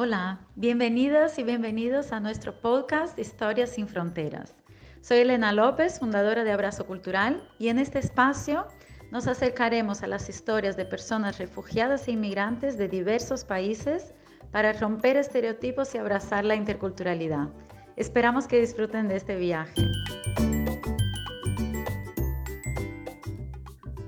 Hola, bienvenidas y bienvenidos a nuestro podcast Historias sin Fronteras. Soy Elena López, fundadora de Abrazo Cultural, y en este espacio nos acercaremos a las historias de personas refugiadas e inmigrantes de diversos países para romper estereotipos y abrazar la interculturalidad. Esperamos que disfruten de este viaje.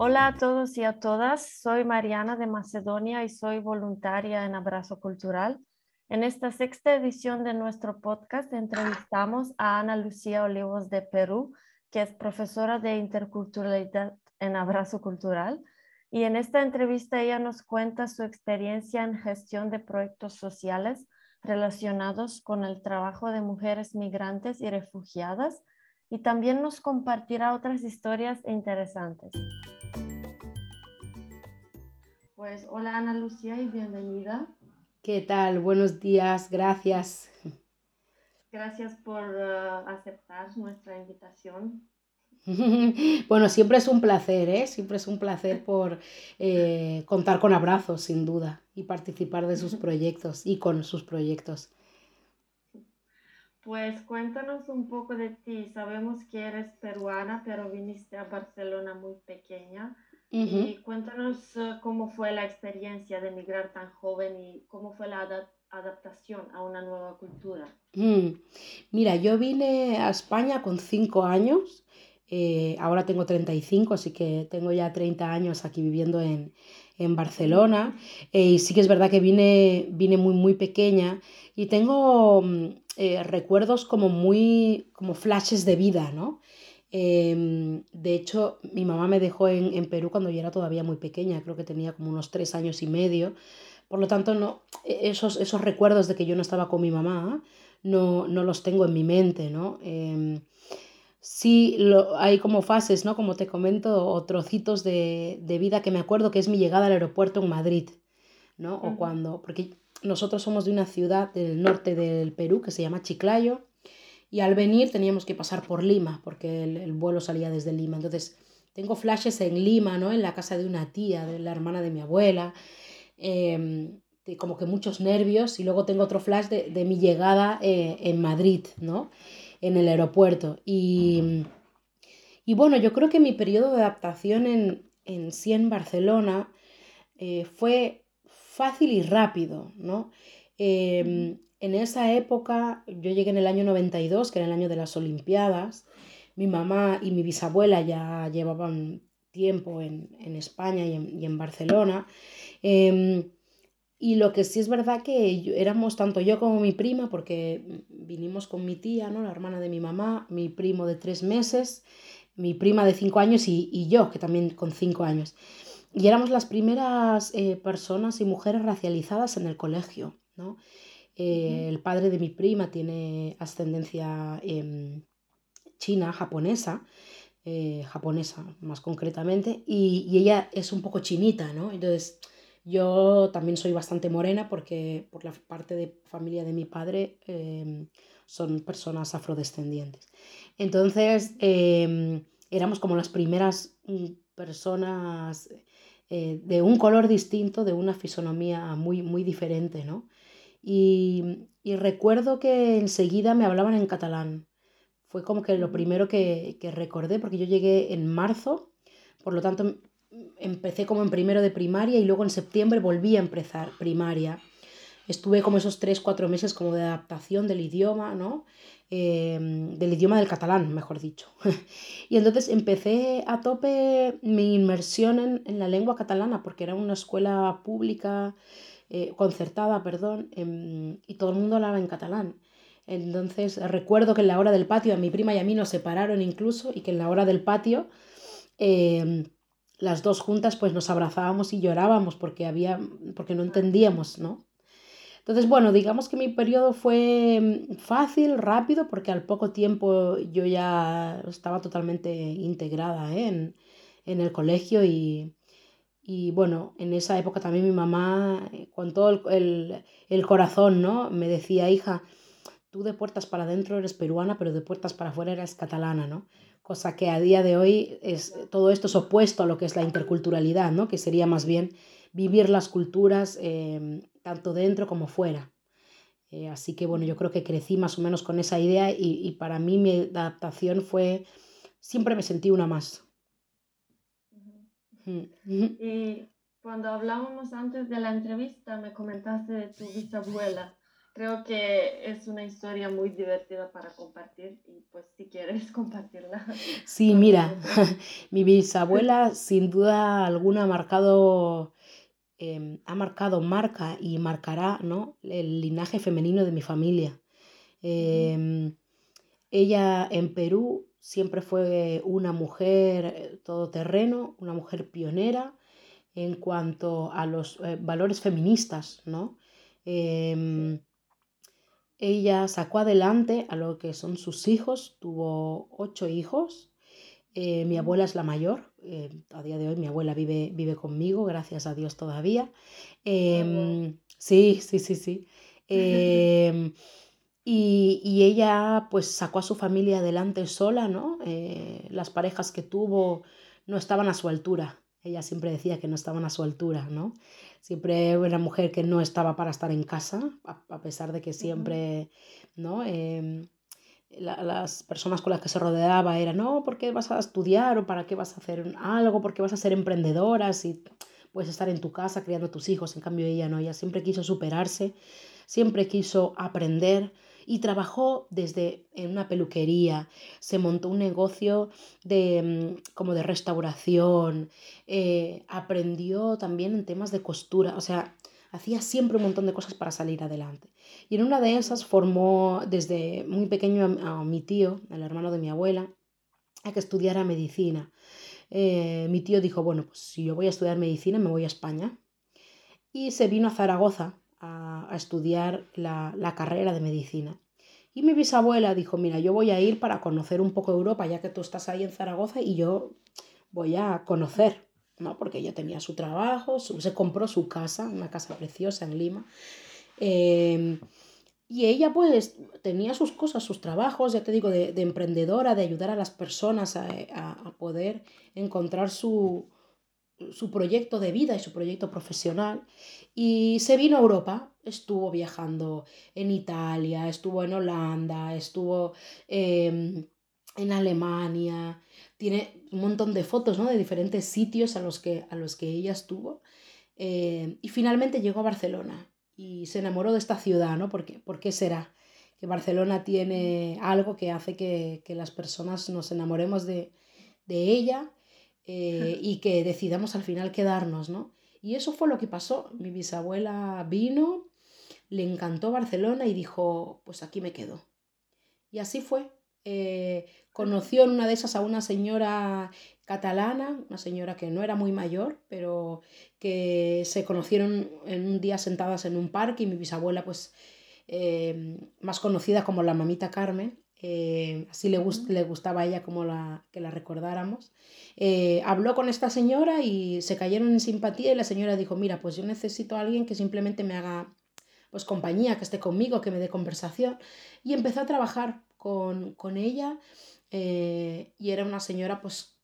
Hola a todos y a todas, soy Mariana de Macedonia y soy voluntaria en Abrazo Cultural. En esta sexta edición de nuestro podcast entrevistamos a Ana Lucía Olivos de Perú, que es profesora de interculturalidad en Abrazo Cultural. Y en esta entrevista ella nos cuenta su experiencia en gestión de proyectos sociales relacionados con el trabajo de mujeres migrantes y refugiadas y también nos compartirá otras historias interesantes. Pues hola Ana Lucía y bienvenida. ¿Qué tal? Buenos días, gracias. Gracias por uh, aceptar nuestra invitación. bueno, siempre es un placer, ¿eh? Siempre es un placer por eh, contar con abrazos, sin duda, y participar de sus proyectos y con sus proyectos. Pues cuéntanos un poco de ti. Sabemos que eres peruana, pero viniste a Barcelona muy pequeña. Y cuéntanos eh, cómo fue la experiencia de emigrar tan joven y cómo fue la adaptación a una nueva cultura. Mm. Mira, yo vine a España con cinco años, eh, ahora tengo 35, así que tengo ya 30 años aquí viviendo en, Barcelona. Eh, y sí que es verdad que vine, vine muy, muy pequeña y tengo mm, recuerdos como muy, como flashes de vida, ¿no? Em, de hecho, mi mamá me dejó en, Perú cuando yo era todavía muy pequeña, creo que tenía como unos tres años y medio. Por lo tanto, no, e, esos, esos recuerdos de que yo no estaba con mi mamá no, no los tengo en mi mente, ¿no? Em, sí, lo, hay como fases, ¿no? Como te comento, o trocitos de, de, vida que me acuerdo, que es mi llegada al aeropuerto en Madrid, ¿no? O cuando, porque nosotros somos de una ciudad del norte del Perú que se llama Chiclayo, y al venir teníamos que pasar por Lima, porque el, vuelo salía desde Lima. Entonces, tengo flashes en Lima, ¿no? En la casa de una tía, de la hermana de mi abuela. Em, como que muchos nervios. Y luego tengo otro flash de, mi llegada eh, en Madrid, ¿no? En el aeropuerto. Y, y, bueno, yo creo que mi periodo de adaptación en, en sí en Barcelona eh, fue fácil y rápido, ¿no? Em, en esa época, yo llegué en el año 92, que era el año de las Olimpiadas. Mi mamá y mi bisabuela ya llevaban tiempo en, España y en, Barcelona. Em, y lo que sí es verdad que éramos tanto yo como mi prima, porque vinimos con mi tía, ¿no? la hermana de mi mamá, mi primo de tres meses, mi prima de cinco años y, yo, que también con cinco años. Y éramos las primeras eh, personas y mujeres racializadas en el colegio. ¿no? el padre de mi prima tiene ascendencia em, china, japonesa, eh, japonesa más concretamente, y, ella es un poco chinita, ¿no? Entonces, yo también soy bastante morena porque por la parte de familia de mi padre em, son personas afrodescendientes. Entonces, em, éramos como las primeras mm, personas eh, de un color distinto, de una fisonomía muy, muy diferente, ¿no? Y, recuerdo que enseguida me hablaban en catalán. Fue como que lo primero que, recordé, porque yo llegué en marzo, por lo tanto empecé como en primero de primaria y luego en septiembre volví a empezar primaria. Estuve como esos tres, cuatro meses como de adaptación del idioma, ¿no? Em, del idioma del catalán, mejor dicho. y entonces empecé a tope mi inmersión en, en, la lengua catalana, porque era una escuela pública eh, concertada, perdón, em, y todo el mundo hablaba en catalán. Entonces recuerdo que en la hora del patio a mi prima y a mí nos separaron incluso y que en la hora del patio em, las dos juntas pues nos abrazábamos y llorábamos porque había porque no entendíamos, ¿no? Entonces, bueno, digamos que mi periodo fue em, fácil, rápido, porque al poco tiempo yo ya estaba totalmente integrada ¿eh? en, en, el colegio y, y bueno, en esa época también mi mamá, eh, con todo el, corazón, ¿no? Me decía, hija, tú de puertas para adentro eres peruana, pero de puertas para afuera eres catalana, ¿no? Cosa que a día de hoy es todo esto es opuesto a lo que es la interculturalidad, ¿no? Que sería más bien vivir las culturas em, tanto dentro como fuera. Eh, así que bueno, yo creo que crecí más o menos con esa idea y, para mí mi adaptación fue, siempre me sentí una más. Y cuando hablábamos antes de la entrevista, me comentaste de tu bisabuela. Creo que es una historia muy divertida para compartir y pues si quieres compartirla. Sí, mira, mi bisabuela sin duda alguna ha marcado, em, ha marcado, marca y marcará ¿no? el linaje femenino de mi familia. Em, ella en Perú siempre fue una mujer todoterreno, una mujer pionera en cuanto a los eh, valores feministas, ¿no? Em, ella sacó adelante a lo que son sus hijos, tuvo ocho hijos. Eh, mi abuela es la mayor, eh, a día de hoy mi abuela vive, vive conmigo, gracias a Dios todavía. Em, sí, sí, sí, sí. Em, y, y, ella pues sacó a su familia adelante sola, ¿no? Eh, las parejas que tuvo no estaban a su altura. Ella siempre decía que no estaban a su altura, ¿no? Siempre una mujer que no estaba para estar en casa, a, pesar de que siempre, ¿no? Em, las personas con las que se rodeaba eran, no, ¿por qué vas a estudiar o para qué vas a hacer algo? ¿Por qué vas a ser emprendedora si puedes estar en tu casa criando a tus hijos? En cambio ella no, ella siempre quiso superarse, siempre quiso aprender, y trabajó desde en una peluquería, se montó un negocio de, mm, como de restauración, eh, aprendió también en temas de costura, o sea, hacía siempre un montón de cosas para salir adelante. Y en una de esas formó desde muy pequeño a, mi tío, el hermano de mi abuela, a que estudiara medicina. Eh, mi tío dijo, bueno, pues si yo voy a estudiar medicina me voy a España. Y se vino a Zaragoza a, estudiar la, carrera de medicina. Y mi bisabuela dijo, mira, yo voy a ir para conocer un poco Europa, ya que tú estás ahí en Zaragoza y yo voy a conocer, ¿no? Porque ella tenía su trabajo, se compró su casa, una casa preciosa en Lima. Em, y ella pues tenía sus cosas, sus trabajos, ya te digo, de, emprendedora, de ayudar a las personas a poder encontrar su, su proyecto de vida y su proyecto profesional y se vino a Europa, estuvo viajando en Italia, estuvo en Holanda, estuvo em, en Alemania, tiene un montón de fotos ¿no? de diferentes sitios a los que, a los que ella estuvo em, y finalmente llegó a Barcelona y se enamoró de esta ciudad, ¿no? ¿Por qué, ¿Por qué será? Que Barcelona tiene algo que hace que, que las personas nos enamoremos de, de ella eh, y que decidamos al final quedarnos, ¿no? Y eso fue lo que pasó. Mi bisabuela vino, le encantó Barcelona y dijo, pues aquí me quedo. Y así fue. Eh, conoció en una de esas a una señora catalana, una señora que no era muy mayor, pero que se conocieron en un día sentadas en un parque y mi bisabuela, pues eh, más conocida como la mamita Carmen, eh, así le, le, gustaba a ella como la, que la recordáramos. Eh, habló con esta señora y se cayeron en simpatía y la señora dijo, mira, pues yo necesito a alguien que simplemente me haga pues compañía, que esté conmigo, que me dé conversación. Y empezó a trabajar con, con ella eh, y era una señora pues,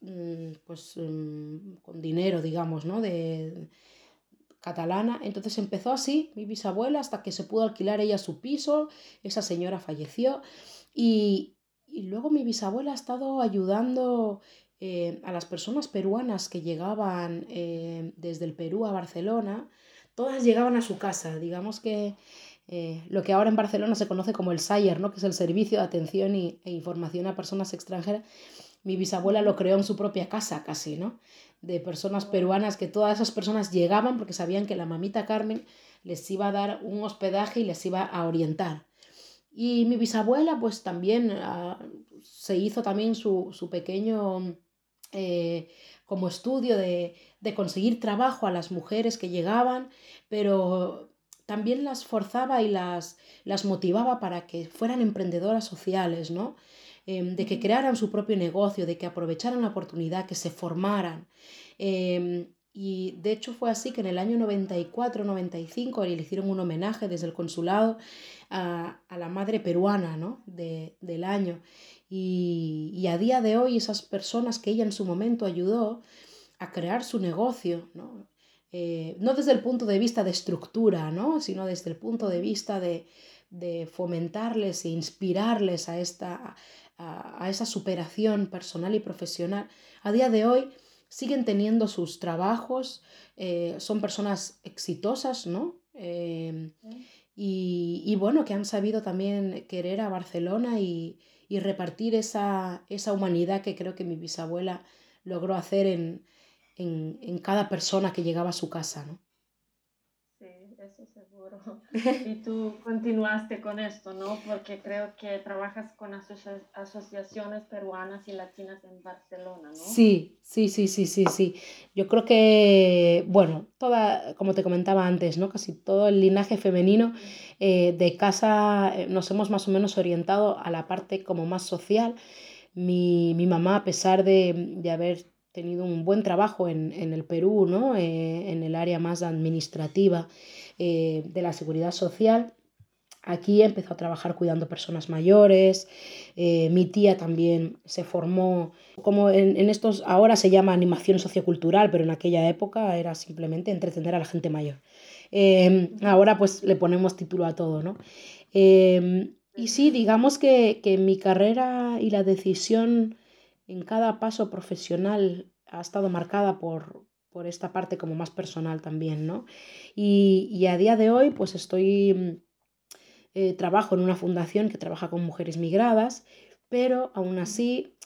mm, pues mm, con dinero, digamos, ¿no? De, catalana. Entonces empezó así, mi bisabuela, hasta que se pudo alquilar ella su piso, esa señora falleció y, luego mi bisabuela ha estado ayudando eh, a las personas peruanas que llegaban eh, desde el Perú a Barcelona. Todas llegaban a su casa. Digamos que eh, lo que ahora en Barcelona se conoce como el SAIER, ¿no? que es el Servicio de Atención e Información a Personas Extranjeras. Mi bisabuela lo creó en su propia casa casi, ¿no? De personas peruanas que todas esas personas llegaban porque sabían que la mamita Carmen les iba a dar un hospedaje y les iba a orientar. Y mi bisabuela pues también ah, se hizo también su, pequeño eh, como estudio de, conseguir trabajo a las mujeres que llegaban, pero también las forzaba y las, las motivaba para que fueran emprendedoras sociales, ¿no? Em, de que crearan su propio negocio, de que aprovecharan la oportunidad, que se formaran. Em, y de hecho fue así que en el año 94-95 le hicieron un homenaje desde el consulado a, la madre peruana ¿no? de, del año. Y, a día de hoy esas personas que ella en su momento ayudó a crear su negocio, ¿no? Eh, no desde el punto de vista de estructura, ¿no? sino desde el punto de vista de, fomentarles e inspirarles a, esta, a, esa superación personal y profesional, a día de hoy siguen teniendo sus trabajos, eh, son personas exitosas, ¿no? Em, y, bueno, que han sabido también querer a Barcelona y, repartir esa, esa, humanidad que creo que mi bisabuela logró hacer en, en, cada persona que llegaba a su casa, ¿no? Sí, eso seguro. y tú continuaste con esto, ¿no? Porque creo que trabajas con asociaciones peruanas y latinas en Barcelona, ¿no? Sí, sí, sí, sí, sí, sí. Yo creo que, bueno, toda, como te comentaba antes, ¿no? Casi todo el linaje femenino eh, de casa eh, nos hemos más o menos orientado a la parte como más social. Mi, mi mamá, a pesar de, de haber tenido un buen trabajo en, el Perú, ¿no? Eh, en el área más administrativa eh, de la seguridad social. Aquí empezó a trabajar cuidando personas mayores. Eh, mi tía también se formó, como en, estos, ahora se llama animación sociocultural, pero en aquella época era simplemente entretener a la gente mayor. ahora pues le ponemos título a todo, ¿no? y sí, digamos que, que mi carrera y la decisión en cada paso profesional ha estado marcada por, por esta parte como más personal también, ¿no? Y, a día de hoy, pues estoy, mm, eh, trabajo en una fundación que trabaja con mujeres migradas, pero aún así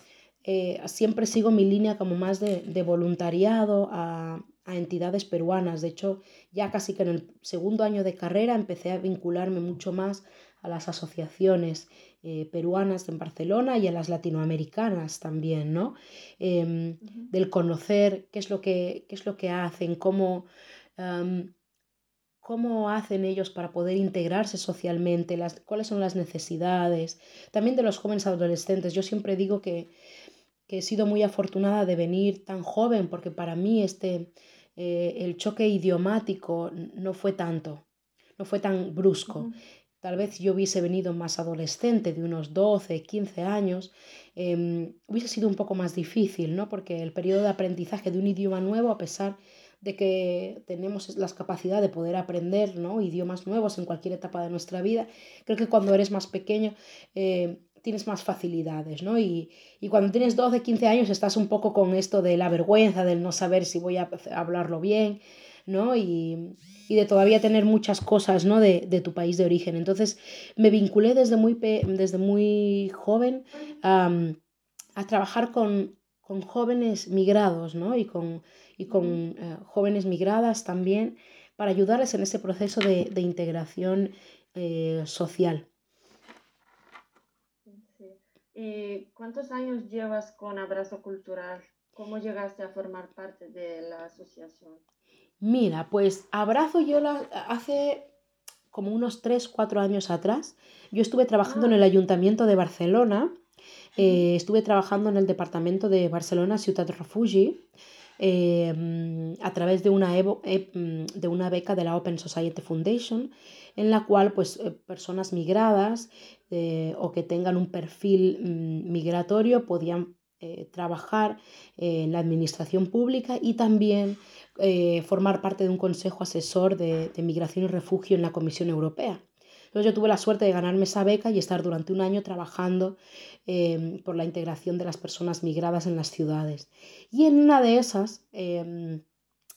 eh, siempre sigo mi línea como más de, voluntariado a, a, entidades peruanas. De hecho, ya casi que en el segundo año de carrera empecé a vincularme mucho más a las asociaciones eh, peruanas en Barcelona y a las latinoamericanas también, ¿no? Em, del conocer qué es lo que, es lo que hacen, cómo, cómo hacen ellos para poder integrarse socialmente, las, cuáles son las necesidades, también de los jóvenes adolescentes. Yo siempre digo que, he sido muy afortunada de venir tan joven porque para mí este, eh, el choque idiomático no fue tanto, no fue tan brusco. Tal vez yo hubiese venido más adolescente, de unos 12, 15 años, em, hubiese sido un poco más difícil, ¿no? Porque el periodo de aprendizaje de un idioma nuevo, a pesar de que tenemos las capacidades de poder aprender ¿no? idiomas nuevos en cualquier etapa de nuestra vida, creo que cuando eres más pequeño eh, tienes más facilidades, ¿no? Y, y, cuando tienes 12, 15 años estás un poco con esto de la vergüenza, del no saber si voy a hablarlo bien, ¿no? Y, de todavía tener muchas cosas, ¿no? De, tu país de origen. Entonces me vinculé desde muy, desde muy joven a trabajar con, jóvenes migrados, ¿no? Y con, y con eh, jóvenes migradas también para ayudarles en ese proceso de, integración eh, social. ¿Y cuántos años llevas con Abrazo Cultural? ¿Cómo llegaste a formar parte de la asociación? Mira, pues abrazo yo la, hace como unos 3, 4 años atrás. Yo estuve trabajando en el Ayuntamiento de Barcelona, eh, estuve trabajando en el Departamento de Barcelona Ciutat Refugi em, a través de una, mm, de una beca de la Open Society Foundation, en la cual pues, eh, personas migradas eh, o que tengan un perfil mm, migratorio podían trabajar en la administración pública y también eh, formar parte de un consejo asesor de, migración y refugio en la Comisión Europea. Entonces yo tuve la suerte de ganarme esa beca y estar durante un año trabajando em, por la integración de las personas migradas en las ciudades. Y en una de esas, em,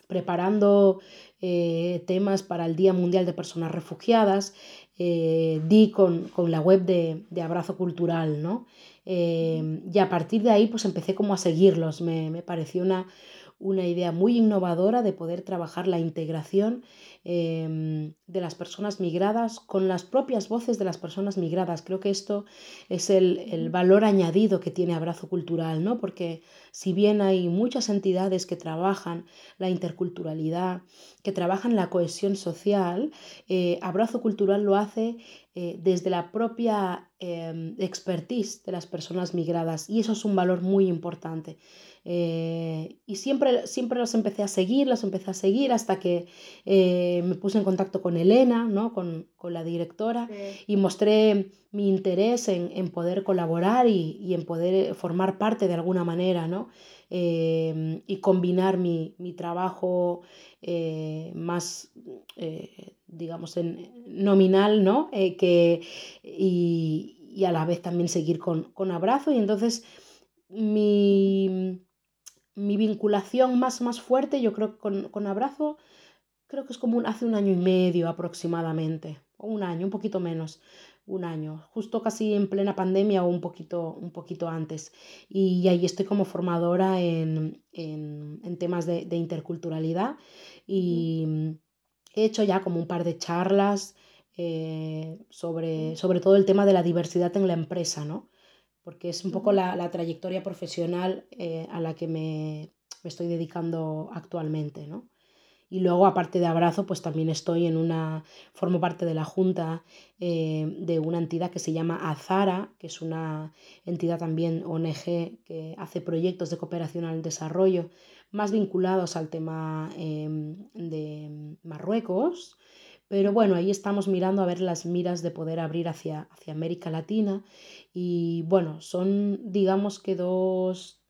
preparando eh, temas para el Día Mundial de Personas Refugiadas, eh, di con, la web de, Abrazo Cultural, ¿no? Em, y a partir de ahí pues empecé como a seguirlos, me, me pareció una, una idea muy innovadora de poder trabajar la integración em, de las personas migradas con las propias voces de las personas migradas. Creo que esto es el, valor añadido que tiene Abrazo Cultural, ¿no? Porque si bien hay muchas entidades que trabajan la interculturalidad, que trabajan la cohesión social, eh, Abrazo Cultural lo hace eh, desde la propia em, expertise de las personas migradas y eso es un valor muy importante. Eh, y siempre, siempre las empecé a seguir, las empecé a seguir hasta que eh, me puse en contacto con Elena, ¿no? con, con la directora, y mostré mi interés en, en poder colaborar y, y, en poder formar parte de alguna manera, ¿no? Em, y combinar mi, mi trabajo más digamos, en nominal, ¿no? Eh, que, y, y, a la vez también seguir con, con abrazo. Y entonces mi, mi, vinculación más, más fuerte, yo creo, con, con abrazo, creo que es como hace un año y medio aproximadamente, o un año, un poquito menos un año, justo casi en plena pandemia o un poquito, un poquito antes. Y ahí estoy como formadora en, en, en temas de, de, interculturalidad y, he hecho ya como un par de charlas eh, sobre, sobre todo el tema de la diversidad en la empresa, ¿no? Porque es un poco la, la trayectoria profesional eh, a la que me, me, estoy dedicando actualmente, ¿no? Y luego, aparte de Abrazo, pues también estoy en una, formo parte de la junta eh, de una entidad que se llama Azara, que es una entidad también ONG que hace proyectos de cooperación al desarrollo más vinculados al tema em, de Marruecos. Pero bueno, ahí estamos mirando a ver las miras de poder abrir hacia, hacia América Latina. Y bueno, son digamos que dos,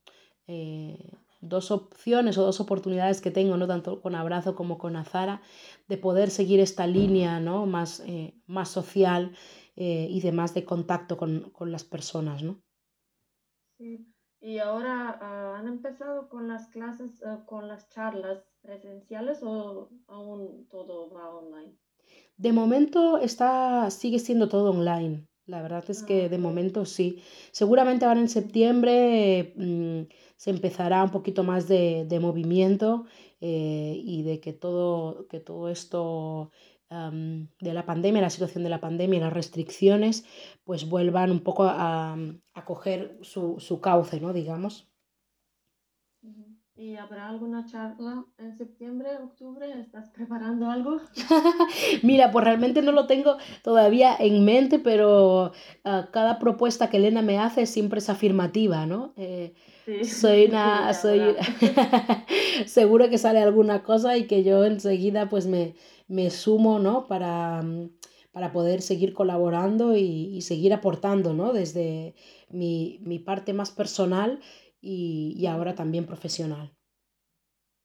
eh, dos opciones o dos oportunidades que tengo, ¿no? tanto con Abrazo como con Azara, de poder seguir esta línea ¿no? más, eh, más social eh, y de más de contacto con, con las personas. ¿no? Sí. ¿Y ahora uh, han empezado con las clases, uh, con las charlas presenciales o aún todo va online? De momento está, sigue siendo todo online. La verdad es que de momento sí. Seguramente ahora en septiembre mmm, se empezará un poquito más de, de movimiento eh, y de que todo, que todo esto um, de la pandemia, la situación de la pandemia, las restricciones, pues vuelvan un poco a, a coger su, su, cauce, ¿no? Digamos. ¿Y habrá alguna charla en septiembre, octubre? ¿Estás preparando algo? Mira, pues realmente no lo tengo todavía en mente, pero uh, cada propuesta que Elena me hace siempre es afirmativa, ¿no? Eh, sí. Soy una, soy seguro que sale alguna cosa y que yo enseguida pues me, me sumo, ¿no? Para, para poder seguir colaborando y, y seguir aportando, ¿no? Desde mi, mi parte más personal y, y, ahora también profesional.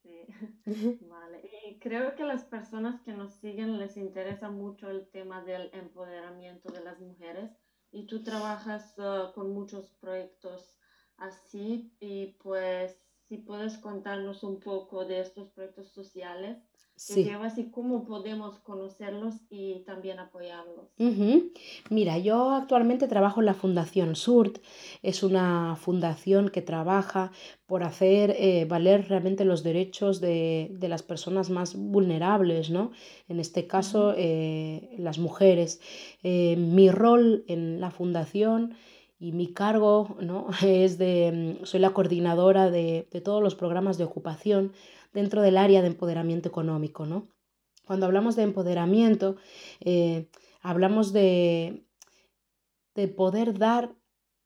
Sí, vale. Y creo que a las personas que nos siguen les interesa mucho el tema del empoderamiento de las mujeres y tú trabajas uh, con muchos proyectos así y pues si puedes contarnos un poco de estos proyectos sociales sí. llevas y cómo podemos conocerlos y también apoyarlos. Uh -huh. Mira, yo actualmente trabajo en la Fundación SURT, es una fundación que trabaja por hacer eh, valer realmente los derechos de, de, las personas más vulnerables, ¿no? En este caso, eh, las mujeres. Eh, mi rol en la fundación y mi cargo ¿no? es de, soy la coordinadora de, de todos los programas de ocupación dentro del área de empoderamiento económico. ¿no? Cuando hablamos de empoderamiento, eh, hablamos de, de poder dar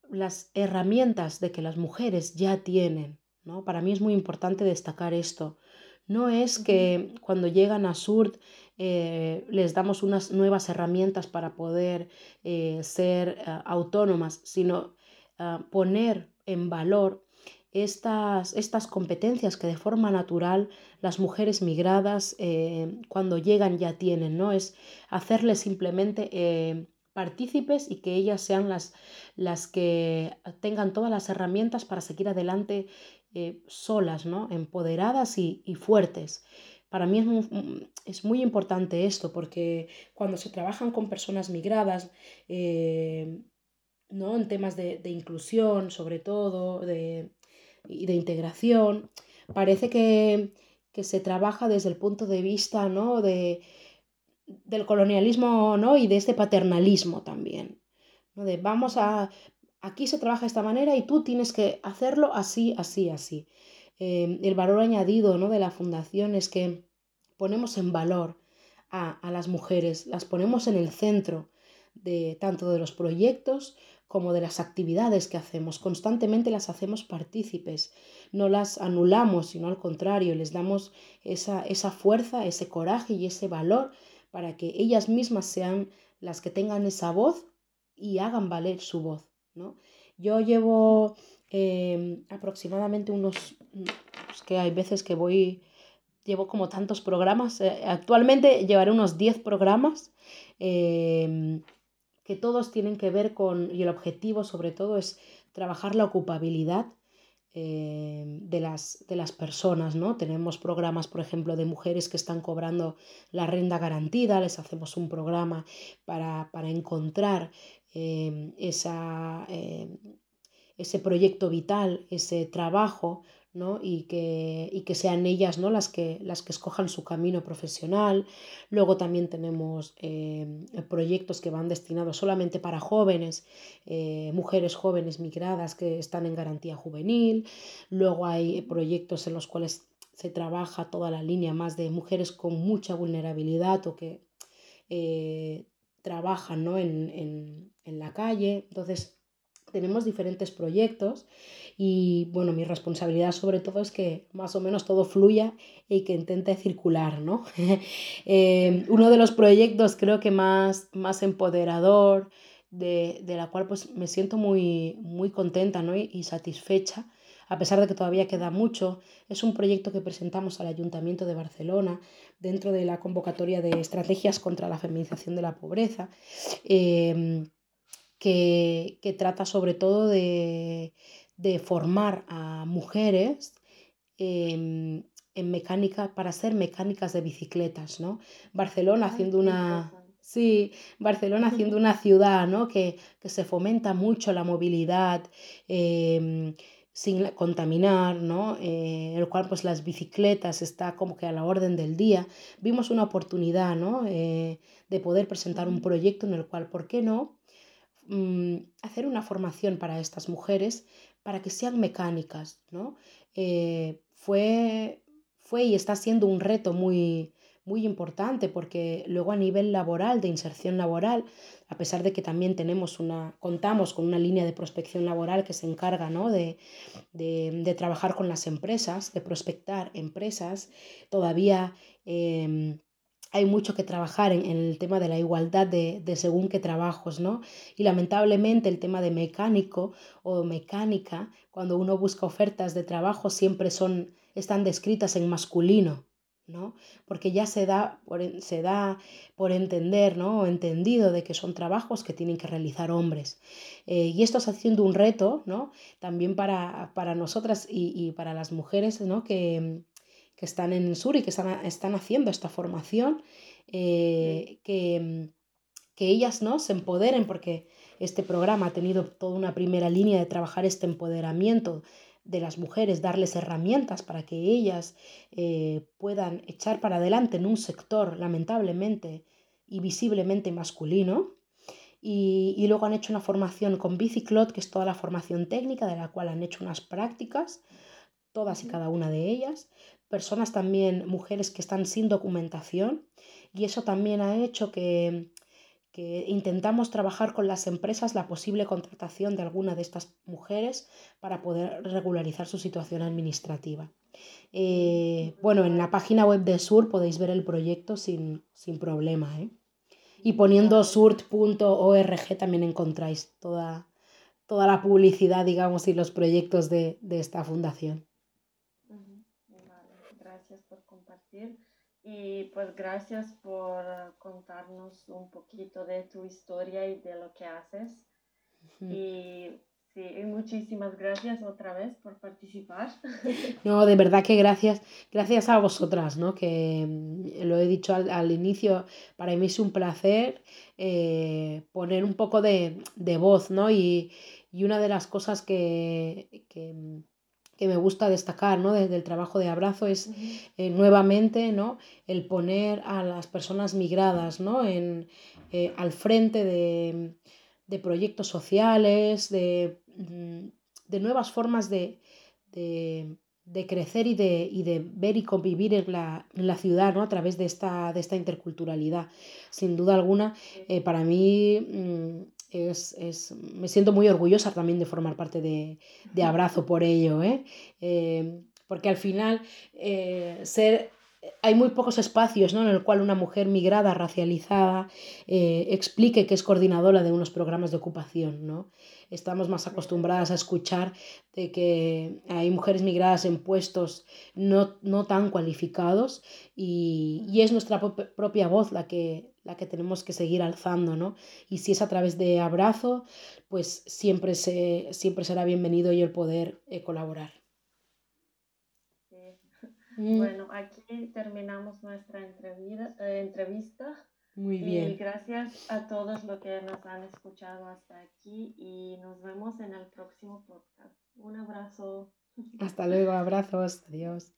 las herramientas de que las mujeres ya tienen. ¿no? Para mí es muy importante destacar esto. No es que cuando llegan a SURT eh, les damos unas nuevas herramientas para poder eh, ser uh, autónomas, sino uh, poner en valor estas, estas competencias que de forma natural las mujeres migradas eh, cuando llegan ya tienen, ¿no? Es hacerles simplemente partícipes y que ellas sean las, las que tengan todas las herramientas para seguir adelante eh, solas, ¿no? Empoderadas y, fuertes. Para mí es muy, es muy, importante esto porque cuando se trabajan con personas migradas, eh, ¿no? en temas de, de inclusión sobre todo, de, y de integración, parece que, que, se trabaja desde el punto de vista ¿no? de, del colonialismo ¿no? y de este paternalismo también. ¿no? De vamos a, aquí se trabaja de esta manera y tú tienes que hacerlo así, así, así. Eh, el valor añadido ¿no? de la fundación es que ponemos en valor a, a las mujeres, las ponemos en el centro de tanto de los proyectos como de las actividades que hacemos. Constantemente las hacemos partícipes, no las anulamos, sino al contrario, les damos esa, esa fuerza, ese coraje y ese valor para que ellas mismas sean las que tengan esa voz y hagan valer su voz. ¿No? Yo llevo em, aproximadamente unos, que hay veces que voy, llevo como tantos programas, eh, actualmente llevaré unos 10 programas. Em, que todos tienen que ver con, y el objetivo sobre todo es trabajar la ocupabilidad eh, de, las, de las personas, ¿no? Tenemos programas, por ejemplo, de mujeres que están cobrando la renta garantida, les hacemos un programa para, encontrar eh, esa, eh, ese proyecto vital, ese trabajo y, que, que sean ellas ¿no? las, que, las que escojan su camino profesional. Luego también tenemos eh, proyectos que van destinados solamente para jóvenes, eh, mujeres jóvenes migradas que están en garantía juvenil. Luego hay proyectos en los cuales se trabaja toda la línea más de mujeres con mucha vulnerabilidad o que eh, trabajan en, en la calle. Entonces, tenemos diferentes proyectos y bueno, mi responsabilidad sobre todo es que más o menos todo fluya y que intente circular, ¿no? Eh, uno de los proyectos creo que más, más empoderador, de, la cual pues me siento muy, muy contenta ¿no? y, satisfecha, a pesar de que todavía queda mucho, es un proyecto que presentamos al Ayuntamiento de Barcelona dentro de la convocatoria de estrategias contra la feminización de la pobreza. Em, que, trata sobre todo de, formar a mujeres en, mecánica para ser mecánicas de bicicletas, ¿no? Barcelona haciendo una... Sí, Barcelona haciendo una ciudad ¿no? que, se fomenta mucho la movilidad em, sin contaminar, ¿no? Eh, el cual pues las bicicletas está como que a la orden del día. Vimos una oportunidad ¿no? Eh, de poder presentar un proyecto en el cual, ¿por qué no? Mm, hacer una formación para estas mujeres para que sean mecánicas, ¿no? Eh, fue, fue y está siendo un reto muy, muy importante porque luego a nivel laboral, de inserción laboral, a pesar de que también tenemos una, contamos con una línea de prospección laboral que se encarga ¿no? de, trabajar con las empresas, de prospectar empresas, todavía em, hay mucho que trabajar en, el tema de la igualdad de, según qué trabajos, ¿no? Y lamentablemente el tema de mecánico o mecánica, cuando uno busca ofertas de trabajo, siempre son, están descritas en masculino, ¿no? Porque ya se da por, se da por entender, ¿no? O entendido de que son trabajos que tienen que realizar hombres. Eh, y esto está haciendo un reto, ¿no? También para, para nosotras y, y, para las mujeres, ¿no? Que, que están en el sur y que están, están haciendo esta formación, eh, que, que, ellas ¿no? se empoderen, porque este programa ha tenido toda una primera línea de trabajar este empoderamiento de las mujeres, darles herramientas para que ellas eh, puedan echar para adelante en un sector lamentablemente y visiblemente masculino. Y, y, luego han hecho una formación con Biciclot, que es toda la formación técnica, de la cual han hecho unas prácticas, todas y cada una de ellas, personas también, mujeres que están sin documentación y eso también ha hecho que, intentamos trabajar con las empresas la posible contratación de alguna de estas mujeres para poder regularizar su situación administrativa. Eh, bueno, en la página web de SUR podéis ver el proyecto sin, problema. ¿eh? Y poniendo surt.org también encontráis toda, toda la publicidad, digamos, y los proyectos de esta fundación. Y pues gracias por contarnos un poquito de tu historia y de lo que haces. Y sí, muchísimas gracias otra vez por participar. No, de verdad que gracias, gracias a vosotras, ¿no? Que mm, lo he dicho al, inicio, para mí es un placer eh, poner un poco de, voz, ¿no? Y, una de las cosas que, que que me gusta destacar ¿no? desde el trabajo de abrazo es eh, nuevamente ¿no? el poner a las personas migradas ¿no? en, eh, al frente de, de, proyectos sociales, de, mm, de nuevas formas de, de, de crecer y de, y de, ver y convivir en la, en la, ciudad ¿no? a través de esta, de esta interculturalidad. Sin duda alguna, eh, para mí mm, es, es, me siento muy orgullosa también de formar parte de, de Abrazo por ello, ¿eh? Eh, porque al final ser hay muy pocos espacios ¿no? en el cual una mujer migrada, racializada, eh, explique que es coordinadora de unos programas de ocupación. ¿no? Estamos más acostumbradas a escuchar de que hay mujeres migradas en puestos no, no tan cualificados y, y, es nuestra propia voz la que, la que tenemos que seguir alzando. ¿no? Y si es a través de abrazo, pues siempre, se, siempre será bienvenido y el poder eh, colaborar. Mm. Bueno, aquí terminamos nuestra eh, entrevista. Muy bien. Y gracias a todos los que nos han escuchado hasta aquí y nos vemos en el próximo podcast. Un abrazo. Hasta luego, abrazos, adiós.